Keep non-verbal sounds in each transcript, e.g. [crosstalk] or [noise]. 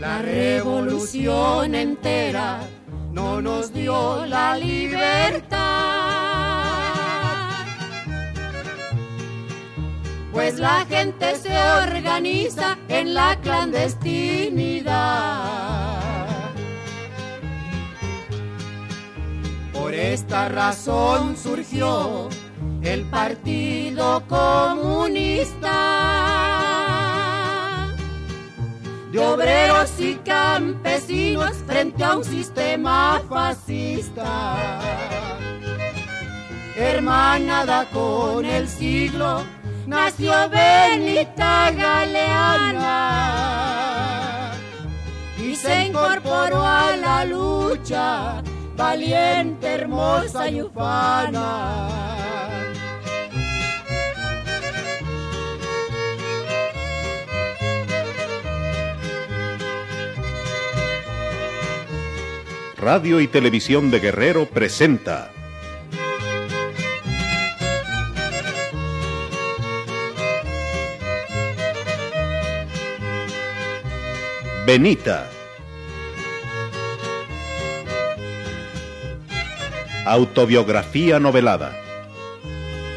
La revolución entera no nos dio la libertad. Pues la gente se organiza en la clandestinidad. Por esta razón surgió el Partido Comunista de obreros y campesinos frente a un sistema fascista. Hermanada con el siglo, nació Benita Galeana y se incorporó a la lucha, valiente, hermosa y ufana. Radio y Televisión de Guerrero presenta Benita. Autobiografía novelada.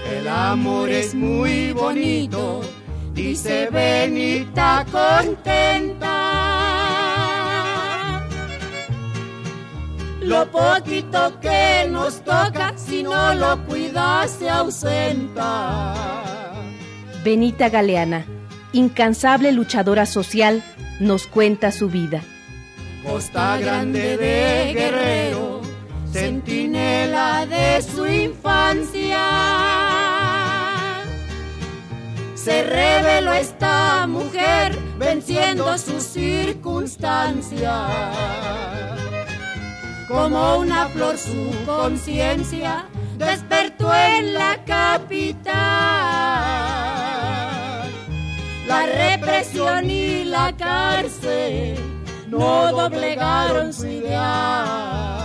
El amor es muy bonito, dice Benita contenta. Lo poquito que nos toca, si no lo cuidas, se ausenta. Benita Galeana, incansable luchadora social, nos cuenta su vida. Costa Grande de Guerrero, centinela de su infancia. Se reveló esta mujer venciendo sus circunstancias. Como una flor su conciencia despertó en la capital. La represión y la cárcel no doblegaron su ideal.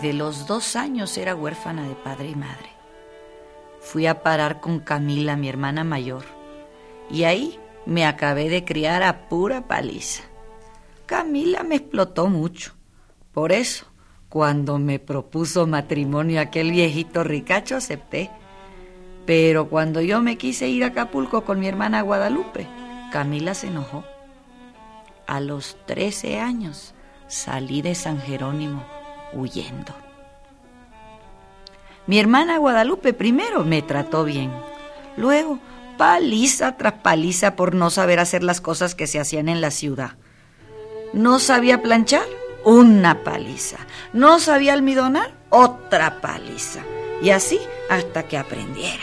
Desde los dos años era huérfana de padre y madre. Fui a parar con Camila, mi hermana mayor, y ahí me acabé de criar a pura paliza. Camila me explotó mucho. Por eso, cuando me propuso matrimonio aquel viejito ricacho, acepté. Pero cuando yo me quise ir a Acapulco con mi hermana Guadalupe, Camila se enojó. A los 13 años salí de San Jerónimo huyendo. Mi hermana Guadalupe primero me trató bien, luego paliza tras paliza por no saber hacer las cosas que se hacían en la ciudad. No sabía planchar, una paliza. No sabía almidonar, otra paliza. Y así hasta que aprendiera.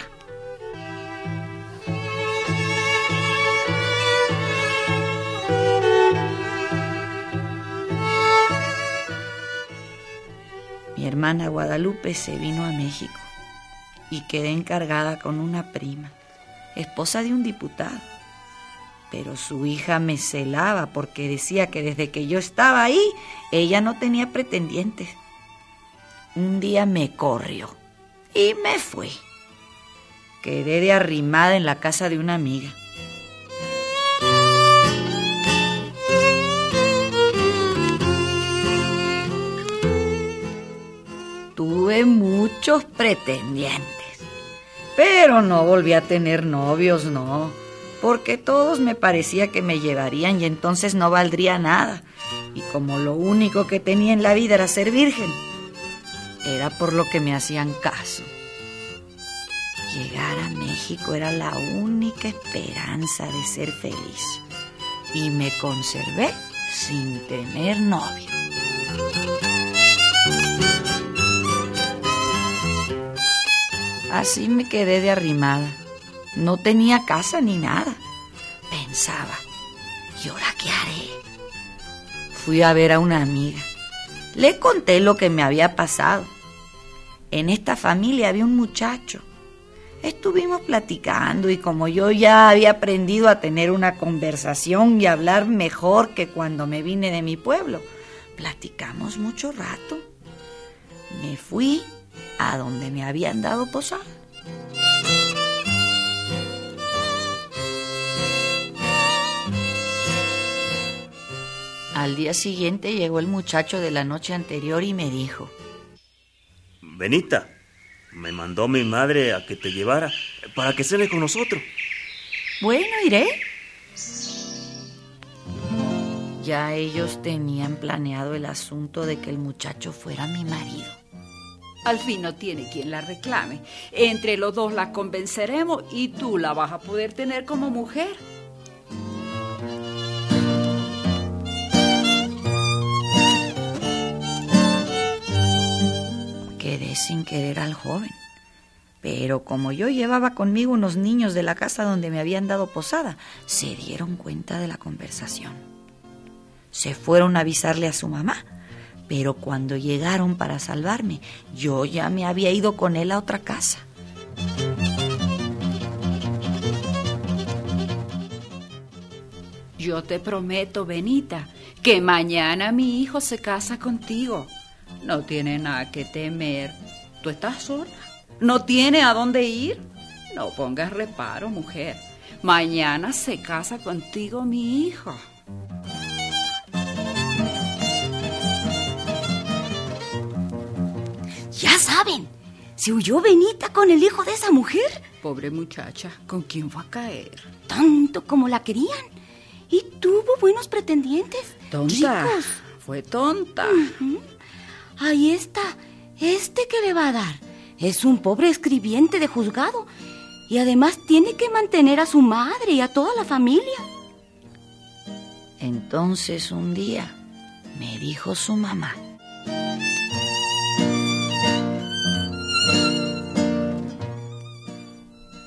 Mi hermana Guadalupe se vino a México y quedé encargada con una prima, esposa de un diputado. Pero su hija me celaba porque decía que desde que yo estaba ahí, ella no tenía pretendientes. Un día me corrió y me fui. Quedé de arrimada en la casa de una amiga. Muchos pretendientes, pero no volví a tener novios, no, porque todos me parecía que me llevarían y entonces no valdría nada. Y como lo único que tenía en la vida era ser virgen, era por lo que me hacían caso. Llegar a México era la única esperanza de ser feliz y me conservé sin tener novio. Así me quedé de arrimada. No tenía casa ni nada. Pensaba, ¿y ahora qué haré? Fui a ver a una amiga. Le conté lo que me había pasado. En esta familia había un muchacho. Estuvimos platicando y como yo ya había aprendido a tener una conversación y hablar mejor que cuando me vine de mi pueblo, platicamos mucho rato. Me fui a donde me habían dado posada. Al día siguiente llegó el muchacho de la noche anterior y me dijo, Benita, me mandó mi madre a que te llevara para que cene con nosotros. Bueno, iré. Ya ellos tenían planeado el asunto de que el muchacho fuera mi marido. Al fin no tiene quien la reclame. Entre los dos la convenceremos y tú la vas a poder tener como mujer. Quedé sin querer al joven. Pero como yo llevaba conmigo unos niños de la casa donde me habían dado posada, se dieron cuenta de la conversación. Se fueron a avisarle a su mamá, pero cuando llegaron para salvarme, yo ya me había ido con él a otra casa. Yo te prometo, Benita, que mañana mi hijo se casa contigo. No tiene nada que temer. ¿Tú estás sola? ¿No tiene a dónde ir? No pongas reparo, mujer. Mañana se casa contigo mi hijo. Saben, se huyó Benita con el hijo de esa mujer. Pobre muchacha, ¿con quién va a caer? Tanto como la querían. Y tuvo buenos pretendientes. Tonta. Ricos. Fue tonta. Ahí está. Este que le va a dar. Es un pobre escribiente de juzgado. Y además tiene que mantener a su madre y a toda la familia. Entonces un día me dijo su mamá,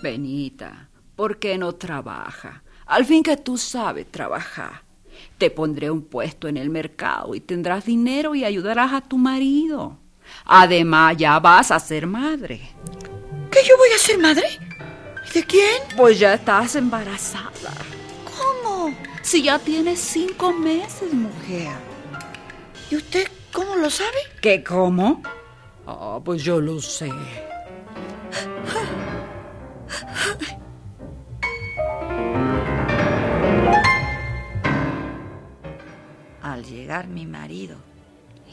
Benita, ¿por qué no trabaja? Al fin que tú sabes trabajar. Te pondré un puesto en el mercado y tendrás dinero y ayudarás a tu marido. Además, ya vas a ser madre. ¿que yo voy a ser madre? ¿De quién? Pues ya estás embarazada. ¿Cómo? Si ya tienes cinco meses, mujer. ¿Y usted cómo lo sabe? ¿Qué cómo? Ah, pues yo lo sé. Al llegar mi marido,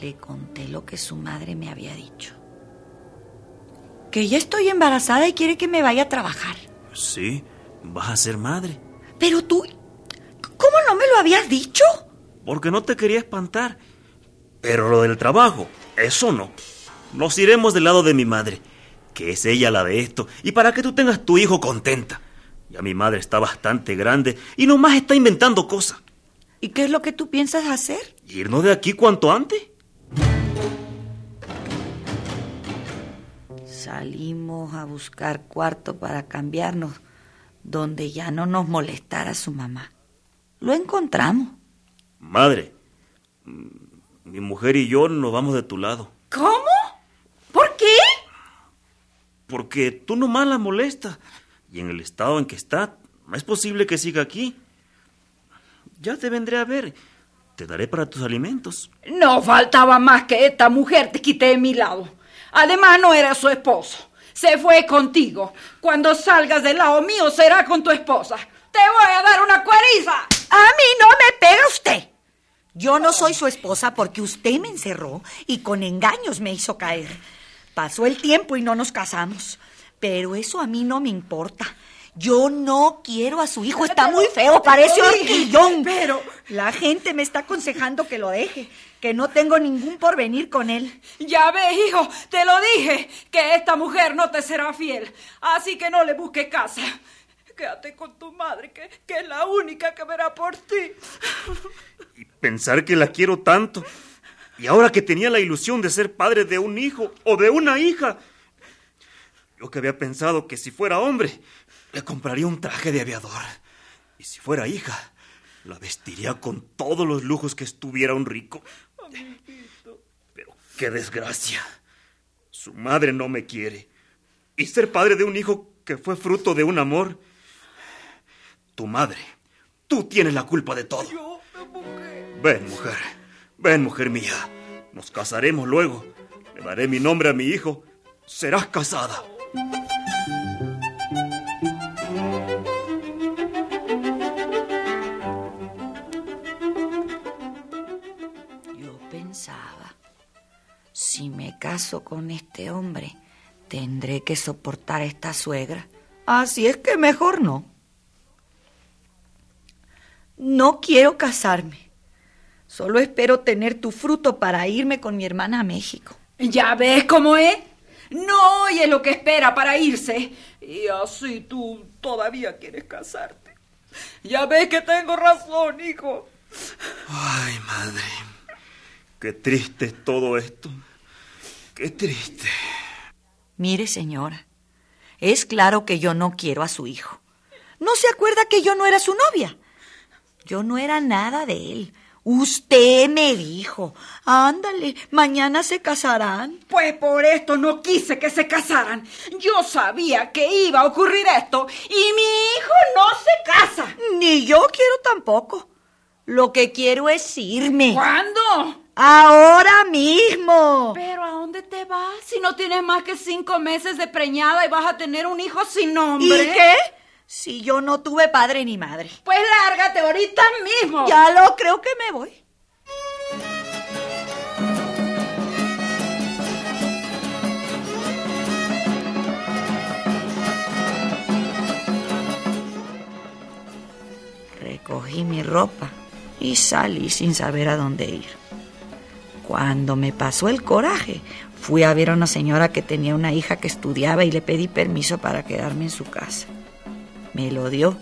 le conté lo que su madre me había dicho. Que ya estoy embarazada y quiere que me vaya a trabajar. Sí, vas a ser madre. Pero tú, ¿cómo no me lo habías dicho? Porque no te quería espantar. Pero lo del trabajo, eso no. Nos iremos del lado de mi madre, que es ella la de esto, y para que tú tengas tu hijo contenta. Ya mi madre está bastante grande y nomás está inventando cosas. ¿Y qué es lo que tú piensas hacer? ¿Irnos de aquí cuanto antes? Salimos a buscar cuarto para cambiarnos, donde ya no nos molestara su mamá. Lo encontramos. Madre, mi mujer y yo nos vamos de tu lado. ¿Cómo? Porque tú nomás la molestas. Y en el estado en que está, no es posible que siga aquí. Ya te vendré a ver. Te daré para tus alimentos. No faltaba más que esta mujer te quite de mi lado. Además, no era su esposo. Se fue contigo. Cuando salgas del lado mío, será con tu esposa. Te voy a dar una cueriza. A mí no me pega usted. Yo no soy su esposa porque usted me encerró y con engaños me hizo caer. Pasó el tiempo y no nos casamos. Pero eso a mí no me importa. Yo no quiero a su hijo, está muy feo, parece horquillón. Pero- La gente me está aconsejando que lo deje, que no tengo ningún porvenir con él. Ya ves, hijo, te lo dije, que esta mujer no te será fiel. Así que no le busques casa. Quédate con tu madre, que, que es la única que verá por ti. Y pensar que la quiero tanto. Y ahora que tenía la ilusión de ser padre de un hijo o de una hija. Yo que había pensado que si fuera hombre, le compraría un traje de aviador. Y si fuera hija, La vestiría con todos los lujos que estuviera un rico. Pero qué desgracia. Su madre no me quiere. Y ser padre de un hijo que fue fruto de un amor. Tu madre. Tú tienes la culpa de todo. Ven, mujer. Ven, mujer mía. Nos casaremos luego. Le daré mi nombre a mi hijo. Serás casada. Yo pensaba, si me caso con este hombre, tendré que soportar a esta suegra. Así es que mejor no. No quiero casarme. Solo espero tener tu fruto para irme con mi hermana a México. ¿Ya ves cómo es? No oye lo que espera para irse. Y así tú todavía quieres casarte. Ya ves que tengo razón, hijo. Ay, madre. Qué triste es todo esto. Qué triste. Mire, señora, es claro que yo no quiero a su hijo. ¿No se acuerda que yo no era su novia? Yo no era nada de él. Usted me dijo, ándale, mañana se casarán. Pues por esto no quise que se casaran. Yo sabía que iba a ocurrir esto y mi hijo no se casa. Ni yo quiero tampoco. Lo que quiero es irme. ¿Cuándo? Ahora mismo. Pero ¿a dónde te vas si no tienes más que cinco meses de preñada y vas a tener un hijo sin nombre? ¿Y qué? Si yo no tuve padre ni madre. Pues lárgate ahorita mismo. Ya lo creo que me voy. Recogí mi ropa y salí sin saber a dónde ir. Cuando me pasó el coraje, fui a ver a una señora que tenía una hija que estudiaba y le pedí permiso para quedarme en su casa. Me lo dio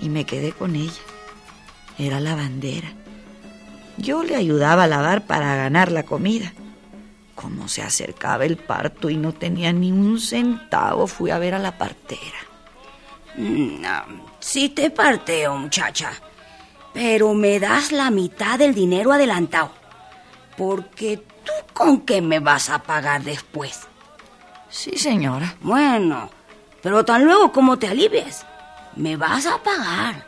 y me quedé con ella. Era lavandera. Yo le ayudaba a lavar para ganar la comida. Como se acercaba el parto y no tenía ni un centavo, fui a ver a la partera. No, sí te parteo, muchacha. Pero me das la mitad del dinero adelantado. Porque tú con qué me vas a pagar después. Sí, señora. Bueno, pero tan luego como te alivies, me vas a pagar.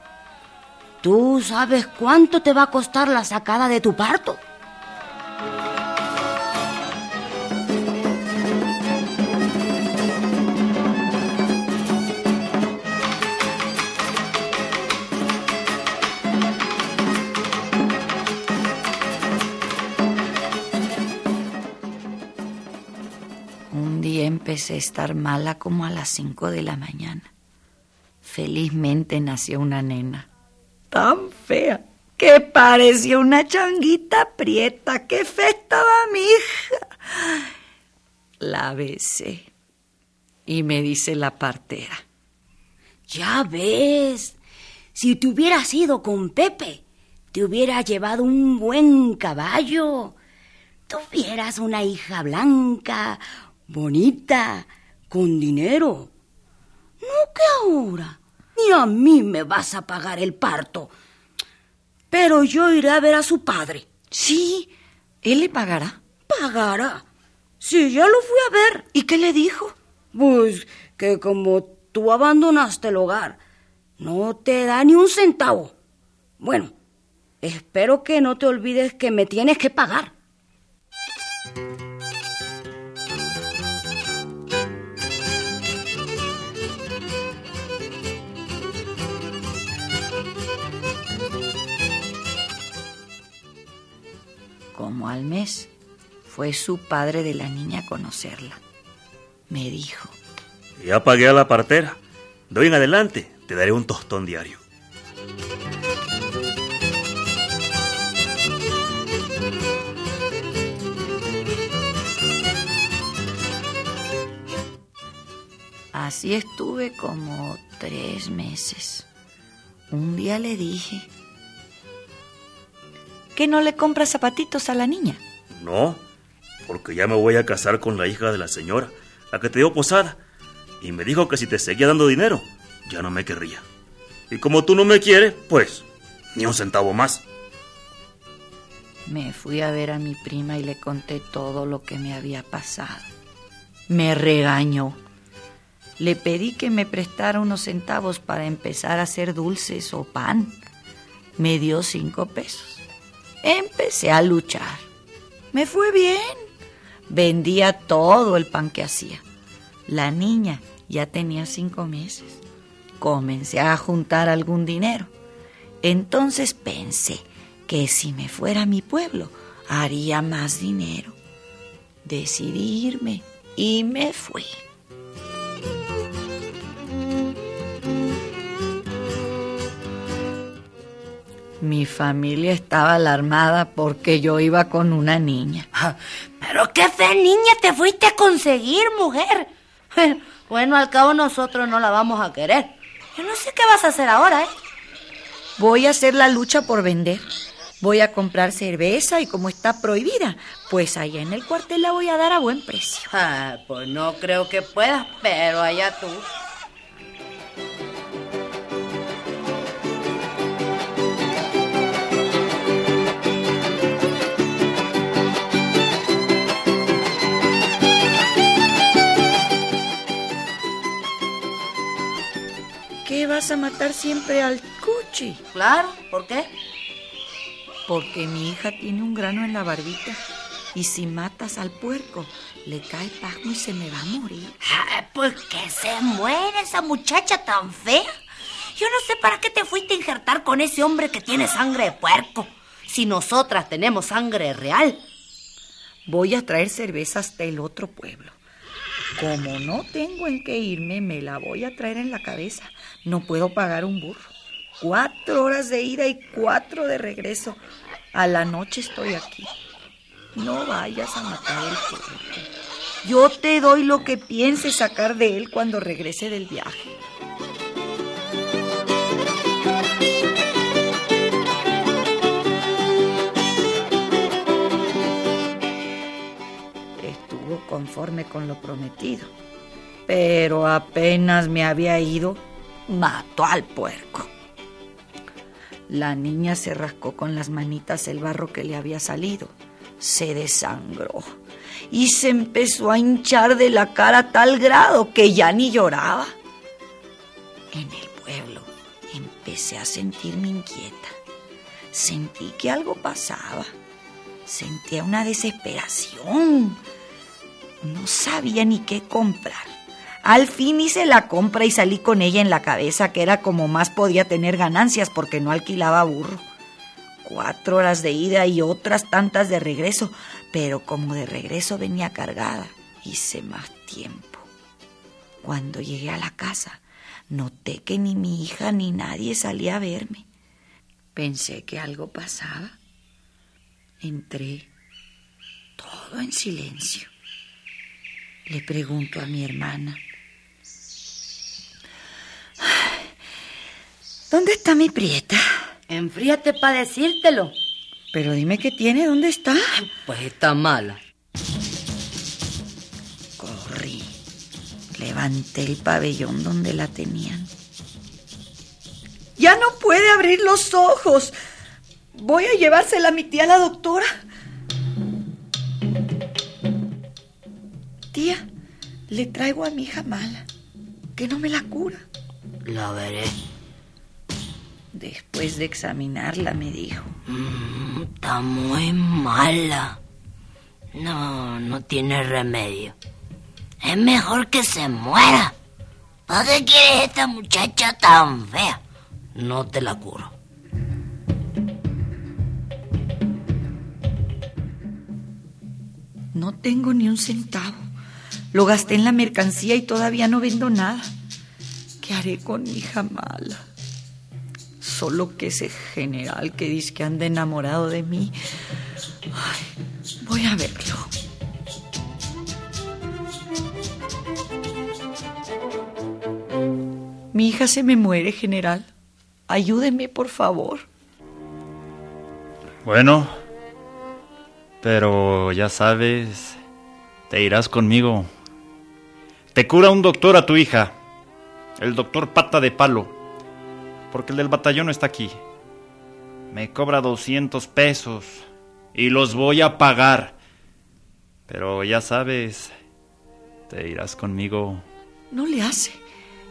¿Tú sabes cuánto te va a costar la sacada de tu parto? Un día empecé a estar mala como a las cinco de la mañana. Felizmente nació una nena. Tan fea que parecía una changuita prieta. ¡Qué fe estaba mi hija! La besé y me dice la partera. Ya ves, si te hubieras ido con Pepe, te hubiera llevado un buen caballo. Tuvieras una hija blanca, bonita, con dinero. No que ahora, ni a mí me vas a pagar el parto. Pero yo iré a ver a su padre. Sí, él le pagará. ¿Pagará? Sí, ya lo fui a ver. ¿Y qué le dijo? Pues que como tú abandonaste el hogar, no te da ni un centavo. Bueno, espero que no te olvides que me tienes que pagar. Como al mes, fue su padre de la niña a conocerla. Me dijo, Ya pagué a la partera. De hoy en adelante te daré un tostón diario. Así estuve como tres meses. Un día le dije, ¿que no le compras zapatitos a la niña? No, porque ya me voy a casar con la hija de la señora, la que te dio posada. Y me dijo que si te seguía dando dinero, ya no me querría. Y como tú no me quieres, pues ni un centavo más. Me fui a ver a mi prima y le conté todo lo que me había pasado. Me regañó. Le pedí que me prestara unos centavos para empezar a hacer dulces o pan. Me dio cinco pesos. Empecé a luchar. Me fue bien. Vendía todo el pan que hacía. La niña ya tenía cinco meses. Comencé a juntar algún dinero. Entonces pensé que si me fuera a mi pueblo haría más dinero. Decidí irme y me fui. Mi familia estaba alarmada porque yo iba con una niña. Pero qué fe niña te fuiste a conseguir, mujer. Bueno, al cabo nosotros no la vamos a querer. Yo no sé qué vas a hacer ahora, ¿eh? Voy a hacer la lucha por vender. Voy a comprar cerveza y como está prohibida, pues allá en el cuartel la voy a dar a buen precio. Ah, pues no creo que puedas, pero allá tú. Vas a matar siempre al cuchi? Claro, ¿por qué? Porque mi hija tiene un grano en la barbita. Y si matas al puerco, le cae pajo y se me va a morir. Ay, pues que se muere esa muchacha tan fea. Yo no sé para qué te fuiste a injertar con ese hombre que tiene sangre de puerco. Si nosotras tenemos sangre real. Voy a traer cerveza hasta el otro pueblo. Como no tengo en qué irme, me la voy a traer en la cabeza. No puedo pagar un burro. Cuatro horas de ida y cuatro de regreso. A la noche estoy aquí. No vayas a matar el puerco. Yo te doy lo que pienses sacar de él cuando regrese del viaje. Conforme con lo prometido. Pero apenas me había ido, mató al puerco. La niña se rascó con las manitas el barro que le había salido. Se desangró y se empezó a hinchar de la cara a tal grado que ya ni lloraba. En el pueblo empecé a sentirme inquieta. Sentí que algo pasaba. Sentía una desesperación. No sabía ni qué comprar. Al fin hice la compra y salí con ella en la cabeza, que era como más podía tener ganancias porque no alquilaba burro. Cuatro horas de ida y otras tantas de regreso, pero como de regreso venía cargada, hice más tiempo. Cuando llegué a la casa, noté que ni mi hija ni nadie salía a verme. Pensé que algo pasaba. Entré, todo en silencio. Le pregunto a mi hermana. ¿Dónde está mi prieta? Enfríate para decírtelo. Pero dime qué tiene, ¿dónde está? Pues está mala. Corrí. Levanté el pabellón donde la tenían. Ya no puede abrir los ojos. Voy a llevársela a mi tía la doctora. Le traigo a mi hija mala. Que no me la cura. La veré. Después de examinarla me dijo. Mm, está muy mala. No, no tiene remedio. Es mejor que se muera. ¿Para qué quieres esta muchacha tan fea? No te la curo. No tengo ni un centavo. Lo gasté en la mercancía y todavía no vendo nada. ¿Qué haré con mi hija mala? Solo que ese general que dice que anda enamorado de mí. Ay, voy a verlo. Mi hija se me muere, general. Ayúdeme, por favor. Bueno, pero ya sabes, te irás conmigo. Te cura un doctor a tu hija, el doctor Pata de Palo, porque el del batallón no está aquí. Me cobra 200 pesos y los voy a pagar. Pero ya sabes, te irás conmigo. No le hace.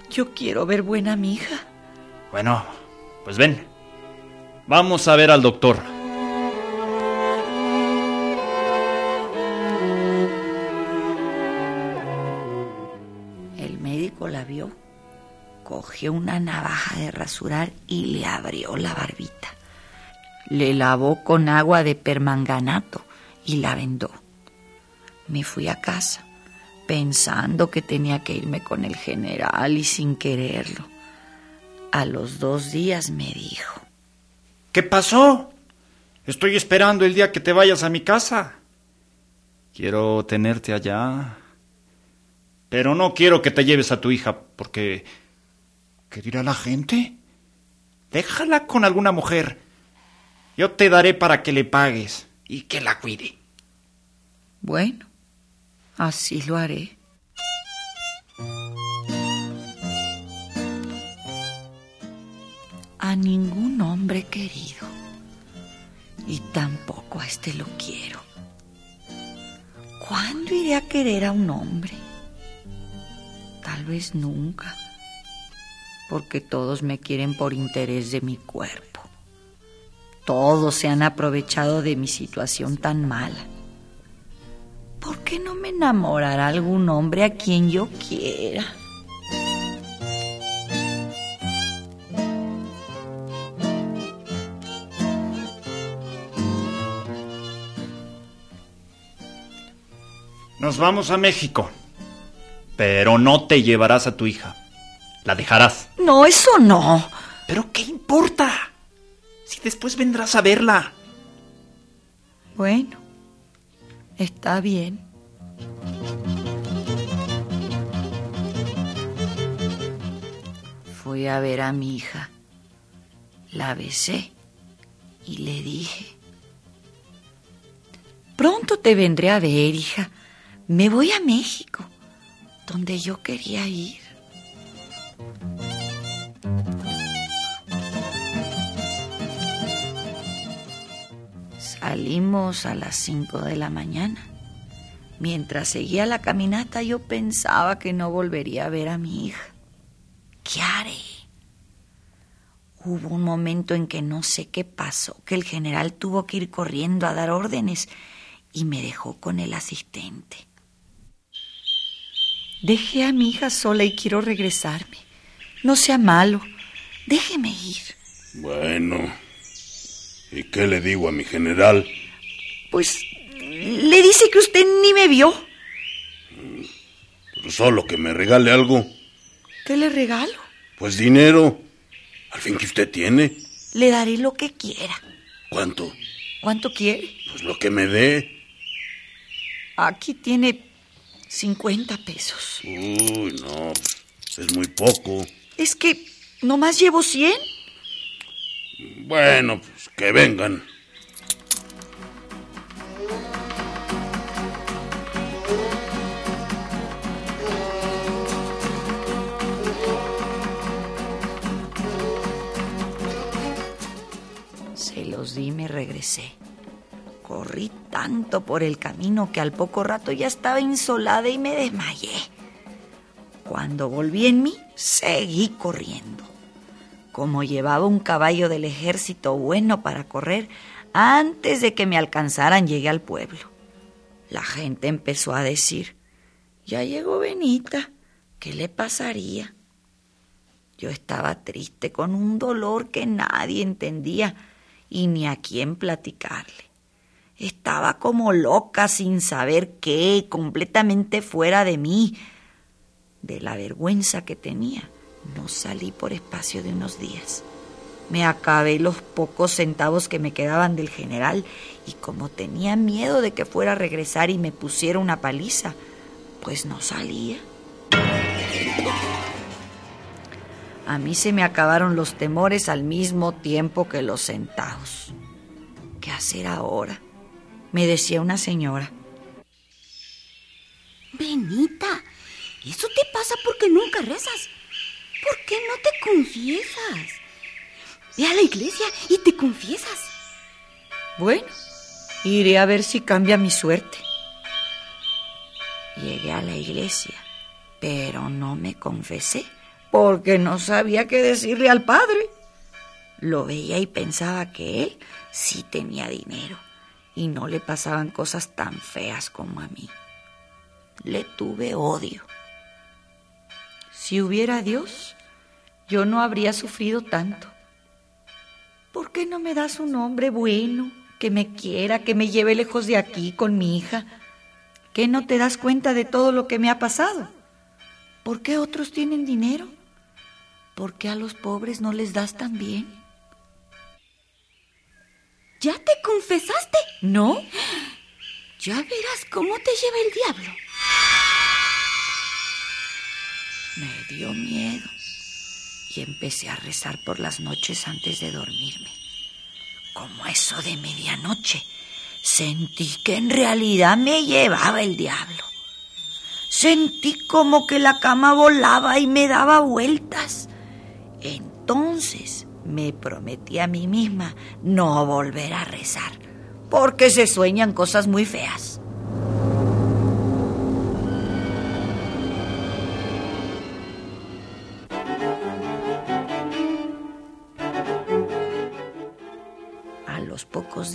Yo quiero ver buena a mi hija. Bueno, pues ven. Vamos a ver al doctor. Cogió una navaja de rasurar y le abrió la barbita. Le lavó con agua de permanganato y la vendó. Me fui a casa pensando que tenía que irme con el general y sin quererlo. A los dos días me dijo. ¿Qué pasó? Estoy esperando el día que te vayas a mi casa. Quiero tenerte allá. Pero no quiero que te lleves a tu hija porque... ¿Qué dirá la gente? Déjala con alguna mujer. Yo te daré para que le pagues y que la cuide. Bueno, así lo haré. A ningún hombre querido. Y tampoco a este lo quiero. ¿Cuándo iré a querer a un hombre? Tal vez nunca. Porque todos me quieren por interés de mi cuerpo. Todos se han aprovechado de mi situación tan mala. ¿Por qué no me enamorará algún hombre a quien yo quiera? Nos vamos a México. Pero no te llevarás a tu hija. La dejarás. No, eso no. ¿Pero qué importa? Si después vendrás a verla. Bueno, está bien. Fui a ver a mi hija. La besé y le dije, pronto te vendré a ver, hija. Me voy a México, donde yo quería ir. Salimos a las cinco de la mañana. Mientras seguía la caminata yo pensaba que no volvería a ver a mi hija. ¿Qué haré? Hubo un momento en que no sé qué pasó, que el general tuvo que ir corriendo a dar órdenes y me dejó con el asistente. Dejé a mi hija sola y quiero regresarme. No sea malo. Déjeme ir. Bueno. ¿Y qué le digo a mi general? Pues le dice que usted ni me vio. Solo que me regale algo. ¿Qué le regalo? Pues dinero. Al fin que usted tiene. Le daré lo que quiera. ¿Cuánto? ¿Cuánto quiere? Pues lo que me dé. Aquí tiene 50 pesos. Uy, no. Es muy poco. Es que nomás llevo 100. Bueno, pues que vengan. Se los di y me regresé. Corrí tanto por el camino que al poco rato ya estaba insolada y me desmayé. Cuando volví en mí, seguí corriendo. Como llevaba un caballo del ejército bueno para correr, antes de que me alcanzaran llegué al pueblo. La gente empezó a decir, ya llegó Benita, ¿qué le pasaría? Yo estaba triste con un dolor que nadie entendía y ni a quién platicarle. Estaba como loca sin saber qué, completamente fuera de mí. De la vergüenza que tenía, no salí por espacio de unos días. Me acabé los pocos centavos que me quedaban del general y como tenía miedo de que fuera a regresar y me pusiera una paliza, pues no salía. A mí se me acabaron los temores al mismo tiempo que los centavos. ¿Qué hacer ahora? Me decía una señora. Benita, eso te pasa porque nunca rezas. ¿Por qué no te confiesas? Ve a la iglesia y te confiesas. Bueno, iré a ver si cambia mi suerte. Llegué a la iglesia, pero no me confesé porque no sabía qué decirle al padre. Lo veía y pensaba que él sí tenía dinero y no le pasaban cosas tan feas como a mí. Le tuve odio. Si hubiera Dios, yo no habría sufrido tanto. ¿Por qué no me das un hombre bueno, que me quiera, que me lleve lejos de aquí con mi hija? ¿Qué no te das cuenta de todo lo que me ha pasado? ¿Por qué otros tienen dinero? ¿Por qué a los pobres no les das tan bien? ¿Ya te confesaste? ¿No? [gasps] Ya verás cómo te lleva el diablo. Me dio miedo y empecé a rezar por las noches antes de dormirme. Como eso de medianoche, sentí que en realidad me llevaba el diablo. Sentí como que la cama volaba y me daba vueltas. Entonces me prometí a mí misma no volver a rezar, porque se sueñan cosas muy feas.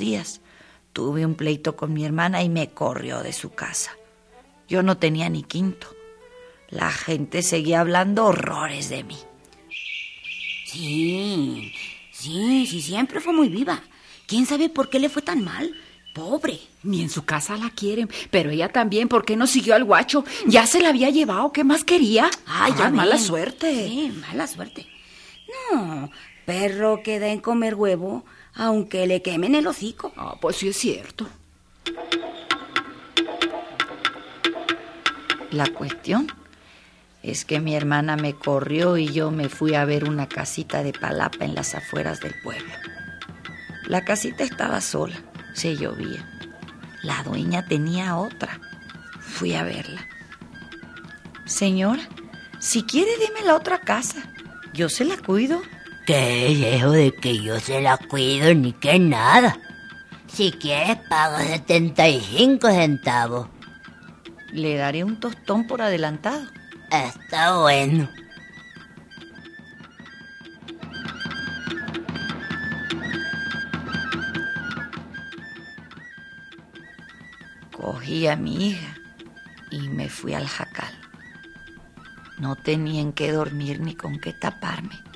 Días tuve un pleito con mi hermana y me corrió de su casa. Yo no tenía ni quinto. La gente seguía hablando horrores de mí. Sí, sí, sí, siempre fue muy viva. ¿Quién sabe por qué le fue tan mal? Pobre. Ni en su casa la quieren, pero ella también, ¿por qué no siguió al guacho? Ya se la había llevado, ¿qué más quería? Ay, ya mala suerte. Sí, mala suerte. No, perro que da en comer huevo, aunque le quemen el hocico. Ah, pues sí es cierto. La cuestión es que mi hermana me corrió y yo me fui a ver una casita de palapa en las afueras del pueblo. La casita estaba sola, se llovía. La dueña tenía otra. Fui a verla. Señora, si quiere deme la otra casa. Yo se la cuido. Qué lejos de que yo se la cuido ni que nada. Si quieres pago 75 centavos. Le daré un tostón por adelantado. Está bueno. Cogí a mi hija y me fui al jacal. No tenía en qué dormir ni con qué taparme.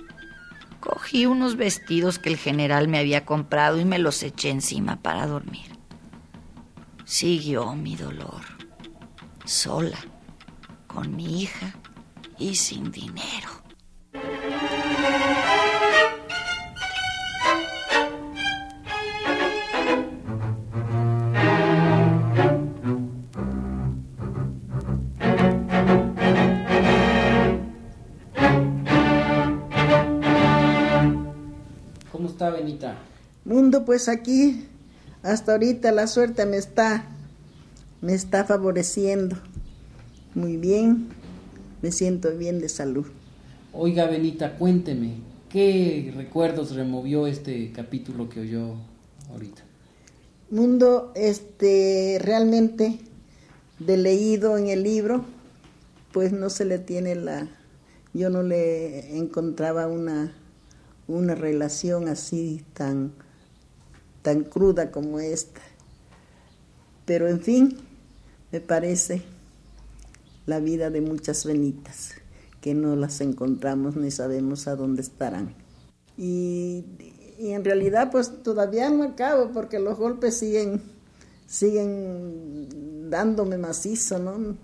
Cogí unos vestidos que el general me había comprado y me los eché encima para dormir. Siguió mi dolor, sola, con mi hija y sin dinero. Pues aquí, hasta ahorita la suerte me está, me está favoreciendo. Muy bien, me siento bien de salud. Oiga, Benita, cuénteme, ¿qué recuerdos removió este capítulo que oyó ahorita? Mundo, este, realmente, de leído en el libro, pues no se le tiene la, yo no le encontraba una, una relación así tan, tan cruda como esta. Pero en fin, me parece la vida de muchas venitas que no las encontramos ni sabemos a dónde estarán. Y, en realidad pues todavía no acabo porque los golpes siguen, siguen dándome macizo, ¿no?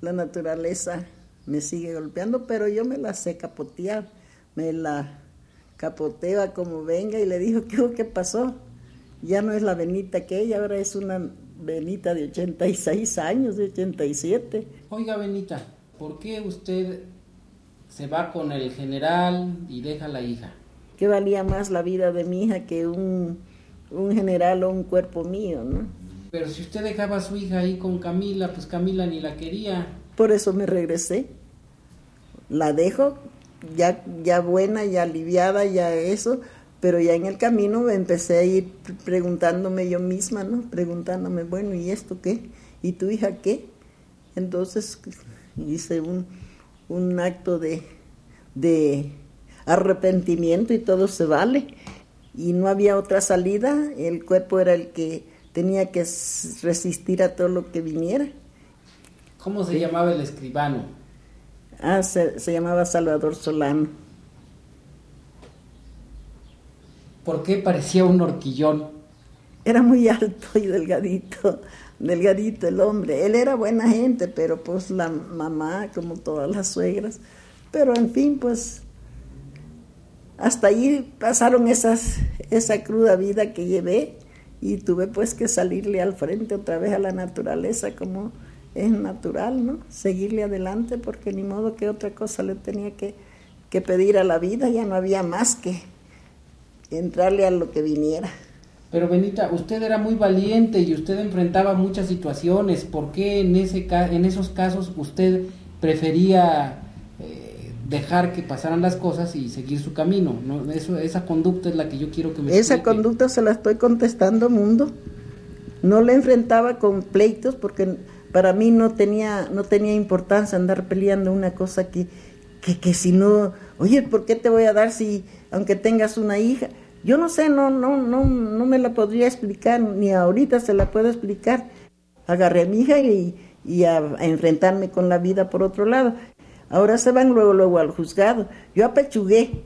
La naturaleza me sigue golpeando, pero yo me la sé capotear, me la capoteo como venga y le dijo, ¿qué, ¿qué pasó? Ya no es la Benita que ella, ahora es una Benita de 86 años, de 87. Oiga, Benita, ¿por qué usted se va con el general y deja a la hija? ¿Qué valía más la vida de mi hija que un, un general o un cuerpo mío, no? Pero si usted dejaba a su hija ahí con Camila, pues Camila ni la quería. Por eso me regresé. La dejo ya, ya buena, ya aliviada, ya eso, pero ya en el camino empecé a ir preguntándome yo misma, ¿no? Preguntándome, bueno, ¿y esto qué? ¿Y tu hija qué? Entonces hice un, un acto de, de arrepentimiento y todo se vale. Y no había otra salida, el cuerpo era el que tenía que resistir a todo lo que viniera. ¿Cómo se llamaba el escribano? Ah, se, llamaba Salvador Solano. ¿Por qué parecía un horquillón? Era muy alto y delgadito, delgadito el hombre. Él era buena gente, pero pues la mamá, como todas las suegras. Pero en fin, pues hasta ahí pasaron esa cruda vida que llevé y tuve pues que salirle al frente otra vez a la naturaleza como es natural, ¿no? Seguirle adelante porque ni modo que otra cosa le tenía que, que pedir a la vida, ya no había más que entrarle a lo que viniera. Pero Benita, usted era muy valiente y usted enfrentaba muchas situaciones. ¿Por qué en, ese, en esos casos usted prefería dejar que pasaran las cosas y seguir su camino. ¿no? Eso, esa conducta es la que yo quiero que me Esa conducta se la estoy contestando, mundo. No la enfrentaba con pleitos porque para mí no tenía, no tenía importancia andar peleando una cosa que, que, que si no, oye, ¿por qué te voy a dar si, aunque tengas una hija? Yo no sé, no, no, no, no me la podría explicar, ni ahorita se la puedo explicar. Agarré a mi hija y, y a enfrentarme con la vida por otro lado. Ahora se van luego, luego al juzgado. Yo apechugué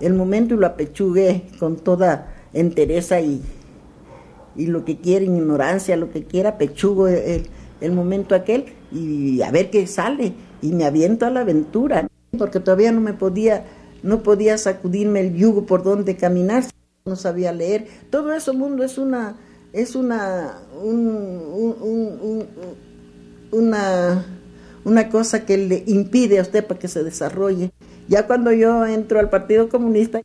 el momento y lo apechugué con toda entereza y, y lo que quiera, ignorancia, lo que quiera, apechugo el, el momento aquel y a ver qué sale. Y me aviento a la aventura, porque todavía no me podía, no podía sacudirme el yugo por donde caminar, no sabía leer. Todo eso mundo es una, es una, una una cosa que le impide a usted para que se desarrolle. Ya cuando yo entro al Partido Comunista,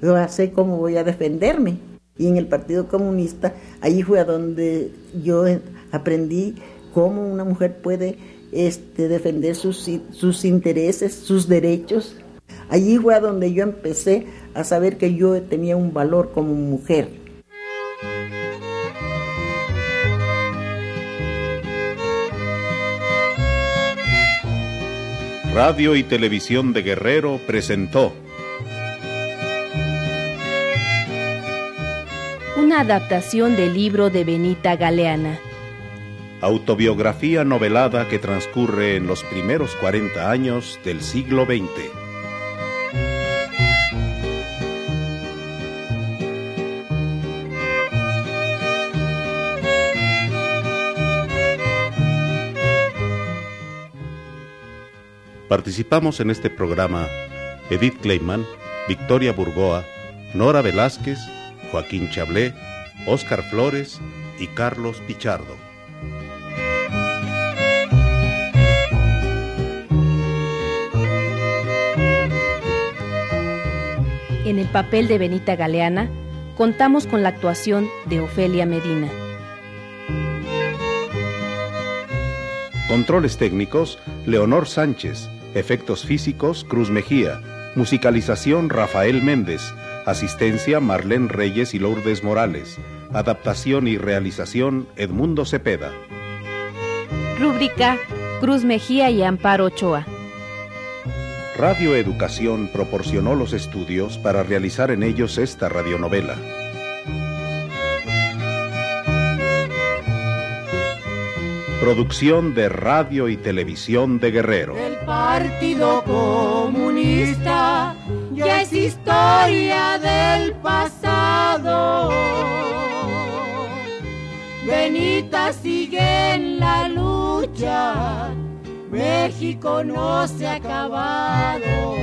yo sé cómo voy a defenderme. Y en el Partido Comunista, ahí fue a donde yo aprendí cómo una mujer puede este, defender sus, sus intereses, sus derechos. Allí fue a donde yo empecé a saber que yo tenía un valor como mujer. Radio y Televisión de Guerrero presentó una adaptación del libro de Benita Galeana. Autobiografía novelada que transcurre en los primeros 40 años del siglo XX. Participamos en este programa Edith Kleiman, Victoria Burgoa, Nora Velázquez, Joaquín Chablé, Óscar Flores y Carlos Pichardo. En el papel de Benita Galeana, contamos con la actuación de Ofelia Medina. Controles técnicos, Leonor Sánchez. Efectos físicos, Cruz Mejía. Musicalización, Rafael Méndez. Asistencia, Marlene Reyes y Lourdes Morales. Adaptación y realización, Edmundo Cepeda. Rúbrica, Cruz Mejía y Amparo Ochoa. Radio Educación proporcionó los estudios para realizar en ellos esta radionovela. Producción de Radio y Televisión de Guerrero. El Partido Comunista ya es historia del pasado. Benita sigue en la lucha, México no se ha acabado.